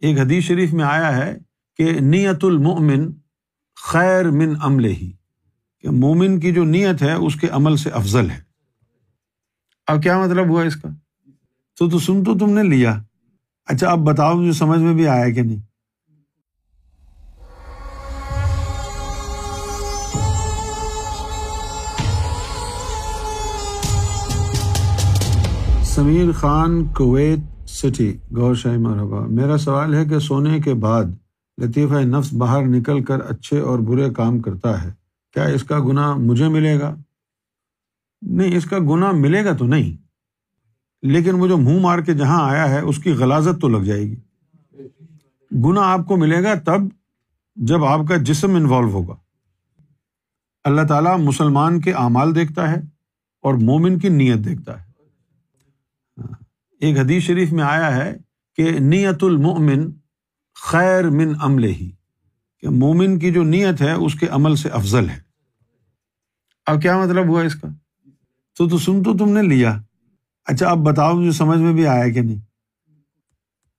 ایک حدیث شریف میں آیا ہے کہ نیت المؤمن خیر من عمل ہی، کہ مومن کی جو نیت ہے اس کے عمل سے افضل ہے۔ اب کیا مطلب ہوا اس کا؟ تو تو سن تو تم نے لیا۔ اچھا اب بتاؤ مجھے سمجھ میں بھی آیا کہ نہیں۔ سمیر خان کویت سٹی گور شاہی مرحبا، میرا سوال ہے کہ سونے کے بعد لطیفہ نفس باہر نکل کر اچھے اور برے کام کرتا ہے، کیا اس کا گناہ مجھے ملے گا؟ نہیں، اس کا گناہ ملے گا تو نہیں، لیکن وہ جو منہ مار کے جہاں آیا ہے، اس کی غلازت تو لگ جائے گی۔ گنا آپ کو ملے گا تب جب آپ کا جسم انوالو ہوگا۔ اللہ تعالیٰ مسلمان کے اعمال دیکھتا ہے اور مومن کی نیت دیکھتا ہے۔ ایک حدیث شریف میں آیا ہے کہ نیت المؤمن خیر من عمل ہی، کہ مومن کی جو نیت ہے اس کے عمل سے افضل ہے۔ اب کیا مطلب ہوا اس کا؟ تو تو سن تو تم نے لیا۔ اچھا اب بتاؤ مجھے سمجھ میں بھی آیا کہ نہیں؟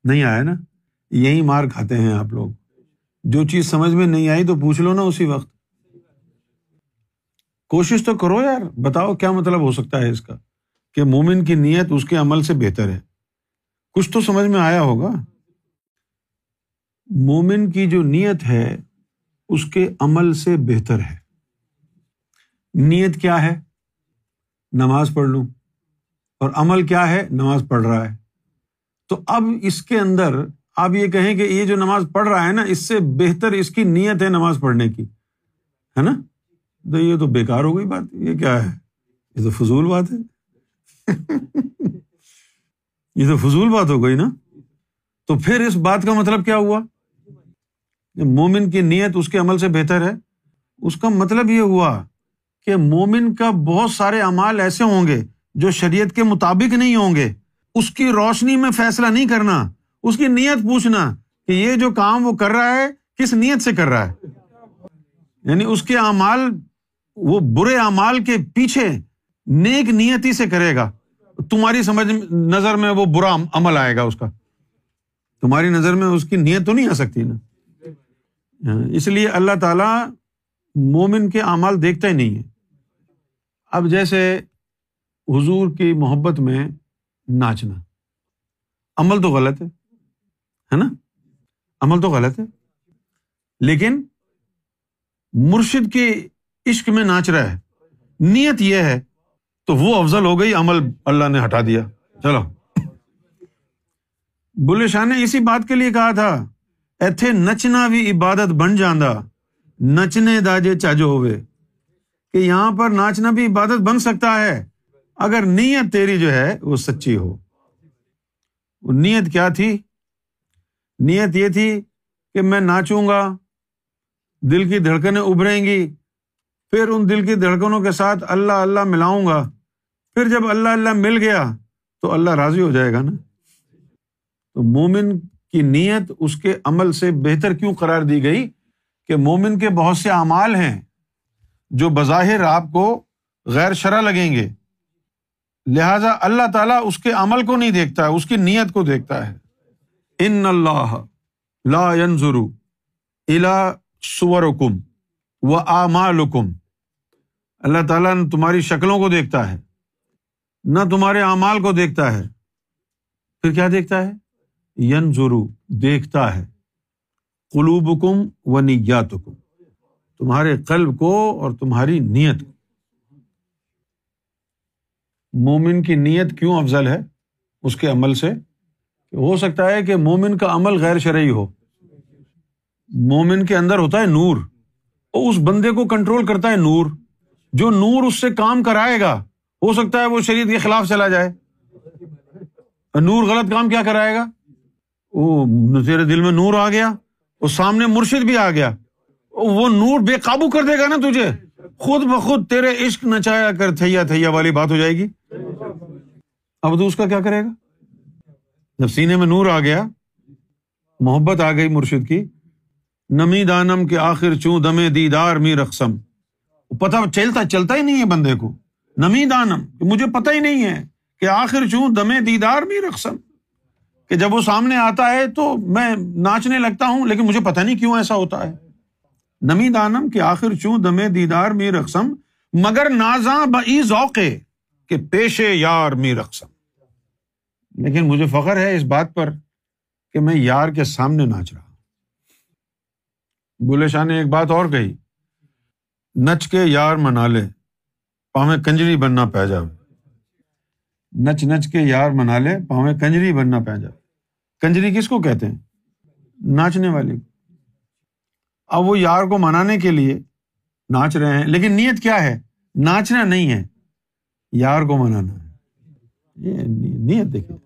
نہیں آیا نا؟ یہی مار کھاتے ہیں آپ لوگ۔ جو چیز سمجھ میں نہیں آئی تو پوچھ لو نا اسی وقت۔ کوشش تو کرو یار، بتاؤ کیا مطلب ہو سکتا ہے اس کا؟ کہ مومن کی نیت اس کے عمل سے بہتر ہے۔ کچھ تو سمجھ میں آیا ہوگا۔ مومن کی جو نیت ہے، اس کے عمل سے بہتر ہے۔ نیت کیا ہے؟ نماز پڑھ لوں۔ اور عمل کیا ہے؟ نماز پڑھ رہا ہے۔ تو اب اس کے اندر آپ یہ کہیں کہ یہ جو نماز پڑھ رہا ہے نا، اس سے بہتر اس کی نیت ہے نماز پڑھنے کی۔ ہے نا؟ تو یہ تو بےکار ہو گئی بات۔ یہ کیا ہے؟ یہ تو فضول بات ہے۔ یہ تو فضول بات ہو گئی نا؟ تو پھر اس بات کا مطلب کیا ہوا؟ مومن کی نیت اس کے عمل سے بہتر ہے۔ اس کا مطلب یہ ہوا کہ مومن کا بہت سارے امال ایسے ہوں گے جو شریعت کے مطابق نہیں ہوں گے۔ اس کی روشنی میں فیصلہ نہیں کرنا، اس کی نیت پوچھنا کہ یہ جو کام وہ کر رہا ہے، کس نیت سے کر رہا ہے؟ یعنی اس کے امال وہ برے امال کے پیچھے نیک نیتی سے کرے گا۔ تمہاری سمجھ نظر میں وہ برا عمل آئے گا اس کا۔ تمہاری نظر میں اس کی نیت تو نہیں آ سکتی نا۔ اس لیے اللہ تعالیٰ مومن کے اعمال دیکھتا ہی نہیں ہے۔ اب جیسے حضور کی محبت میں ناچنا۔ عمل تو غلط ہے نا؟ عمل تو غلط ہے۔ لیکن مرشد کے عشق میں ناچ رہا ہے۔ نیت یہ ہے تو وہ افضل ہو گئی، عمل اللہ نے ہٹا دیا۔ چلو۔ بلے شاہ نے اسی بات کے لیے کہا تھا، ایتھے نچنا بھی عبادت بن جانا نچنے داجے چاجو ہوئے کہ یہاں پر ناچنا بھی عبادت بن سکتا ہے، اگر نیت تیری جو ہے وہ سچی ہو۔ نیت کیا تھی؟ نیت یہ تھی کہ میں ناچوں گا، دل کی دھڑکنیں ابھریں گی، پھر ان دل کی دھڑکنوں کے ساتھ اللہ اللہ ملاؤں گا۔ پھر جب اللہ اللہ مل گیا تو اللہ راضی ہو جائے گا نا؟ تو مومن کی نیت اس کے عمل سے بہتر کیوں قرار دی گئی کہ مومن کے بہت سے اعمال ہیں جو بظاہر آپ کو غیر شرح لگیں گے۔ لہذا اللہ تعالیٰ اس کے عمل کو نہیں دیکھتا ہے اس کی نیت کو دیکھتا ہے۔ ان اللہ لا ینظر الا سورکم و اعمالکم۔ اللہ تعالیٰ نے تمہاری شکلوں کو دیکھتا ہے۔ نہ تمہارے اعمال کو دیکھتا ہے، پھر کیا دیکھتا ہے؟ ین ضرو دیکھتا ہے۔ قلوب کم و نیات کم تمہارے قلب کو اور تمہاری نیت کو۔ مومن کی نیت کیوں افضل ہے؟ اس کے عمل سے۔ ہو سکتا ہے کہ مومن کا عمل غیر شرعی ہو۔ مومن کے اندر ہوتا ہے نور، وہ اس بندے کو کنٹرول کرتا ہے نور، جو نور اس سے کام کرائے گا۔ ہو سکتا ہے وہ شریعت کے خلاف چلا جائے۔ نور غلط کام کیا کرائے گا؟ وہ تیرے دل میں نور آ گیا، وہ سامنے مرشد بھی آ گیا۔ وہ نور بے قابو کر دے گا نا تجھے۔ خود بخود تیرے عشق نچایا کر تھیا تھیا والی بات ہو جائے گی۔ اب تو اس کا کیا کرے گا؟ جب سینے میں نور آ گیا، محبت آ گئی مرشد کی۔ نمی دانم کے آخر چوں دمے دیدار می رقسم پتا چلتا چلتا ہی نہیں ہے بندے کو۔ نمی دانم مجھے پتا ہی نہیں ہے کہ آخر چوں دمے دیدار می رقسم کہ جب وہ سامنے آتا ہے تو میں ناچنے لگتا ہوں، لیکن مجھے پتا نہیں کیوں ایسا ہوتا ہے۔ نمی دانم کے آخر چوں دمے دیدار می رقسم مگر نازاں بئی ذوقے کہ پیشے یار می رقسم لیکن مجھے فخر ہے اس بات پر کہ میں یار کے سامنے ناچ رہا بولے شاہ نے ایک بات اور کہی، نچ کے یار منا لے۔ پاویں کنجری بننا پی جاوے نچ نچ کے یار منا لے، پاویں کنجری بننا پی جاوے کنجری کس کو کہتے ہیں؟ ناچنے والی اب وہ یار کو منانے کے لیے ناچ رہے ہیں، لیکن نیت کیا ہے؟ ناچنا نہیں ہے، یار کو منانا ہے۔ یہ نیت دیکھیے۔